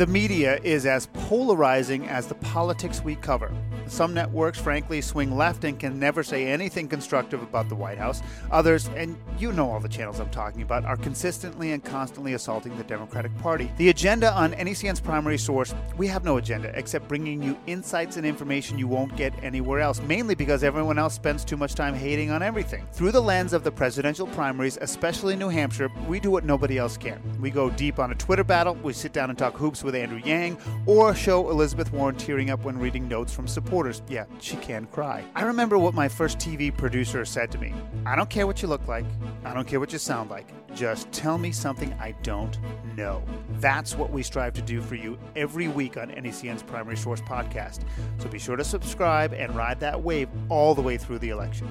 The media is as polarizing as the politics we cover. Some networks, frankly, swing left and can never say anything constructive about the White House. Others, and you know all the channels I'm talking about, are consistently and constantly assaulting the Democratic Party. The agenda on NECN's primary source, we have no agenda except bringing you insights and information you won't get anywhere else, mainly because everyone else spends too much time hating on everything. Through the lens of the presidential primaries, especially New Hampshire, we do what nobody else can. We go deep on a Twitter battle, we sit down and talk hoops with Andrew Yang, or show Elizabeth Warren tearing up when reading notes from supporters. Yeah, she can cry. I remember what my first TV producer said to me I don't care what you look like, I don't care what you sound like, just tell me something I don't know. That's what we strive to do for you every week on NECN's Primary Source podcast. So be sure to subscribe and ride that wave all the way through the election.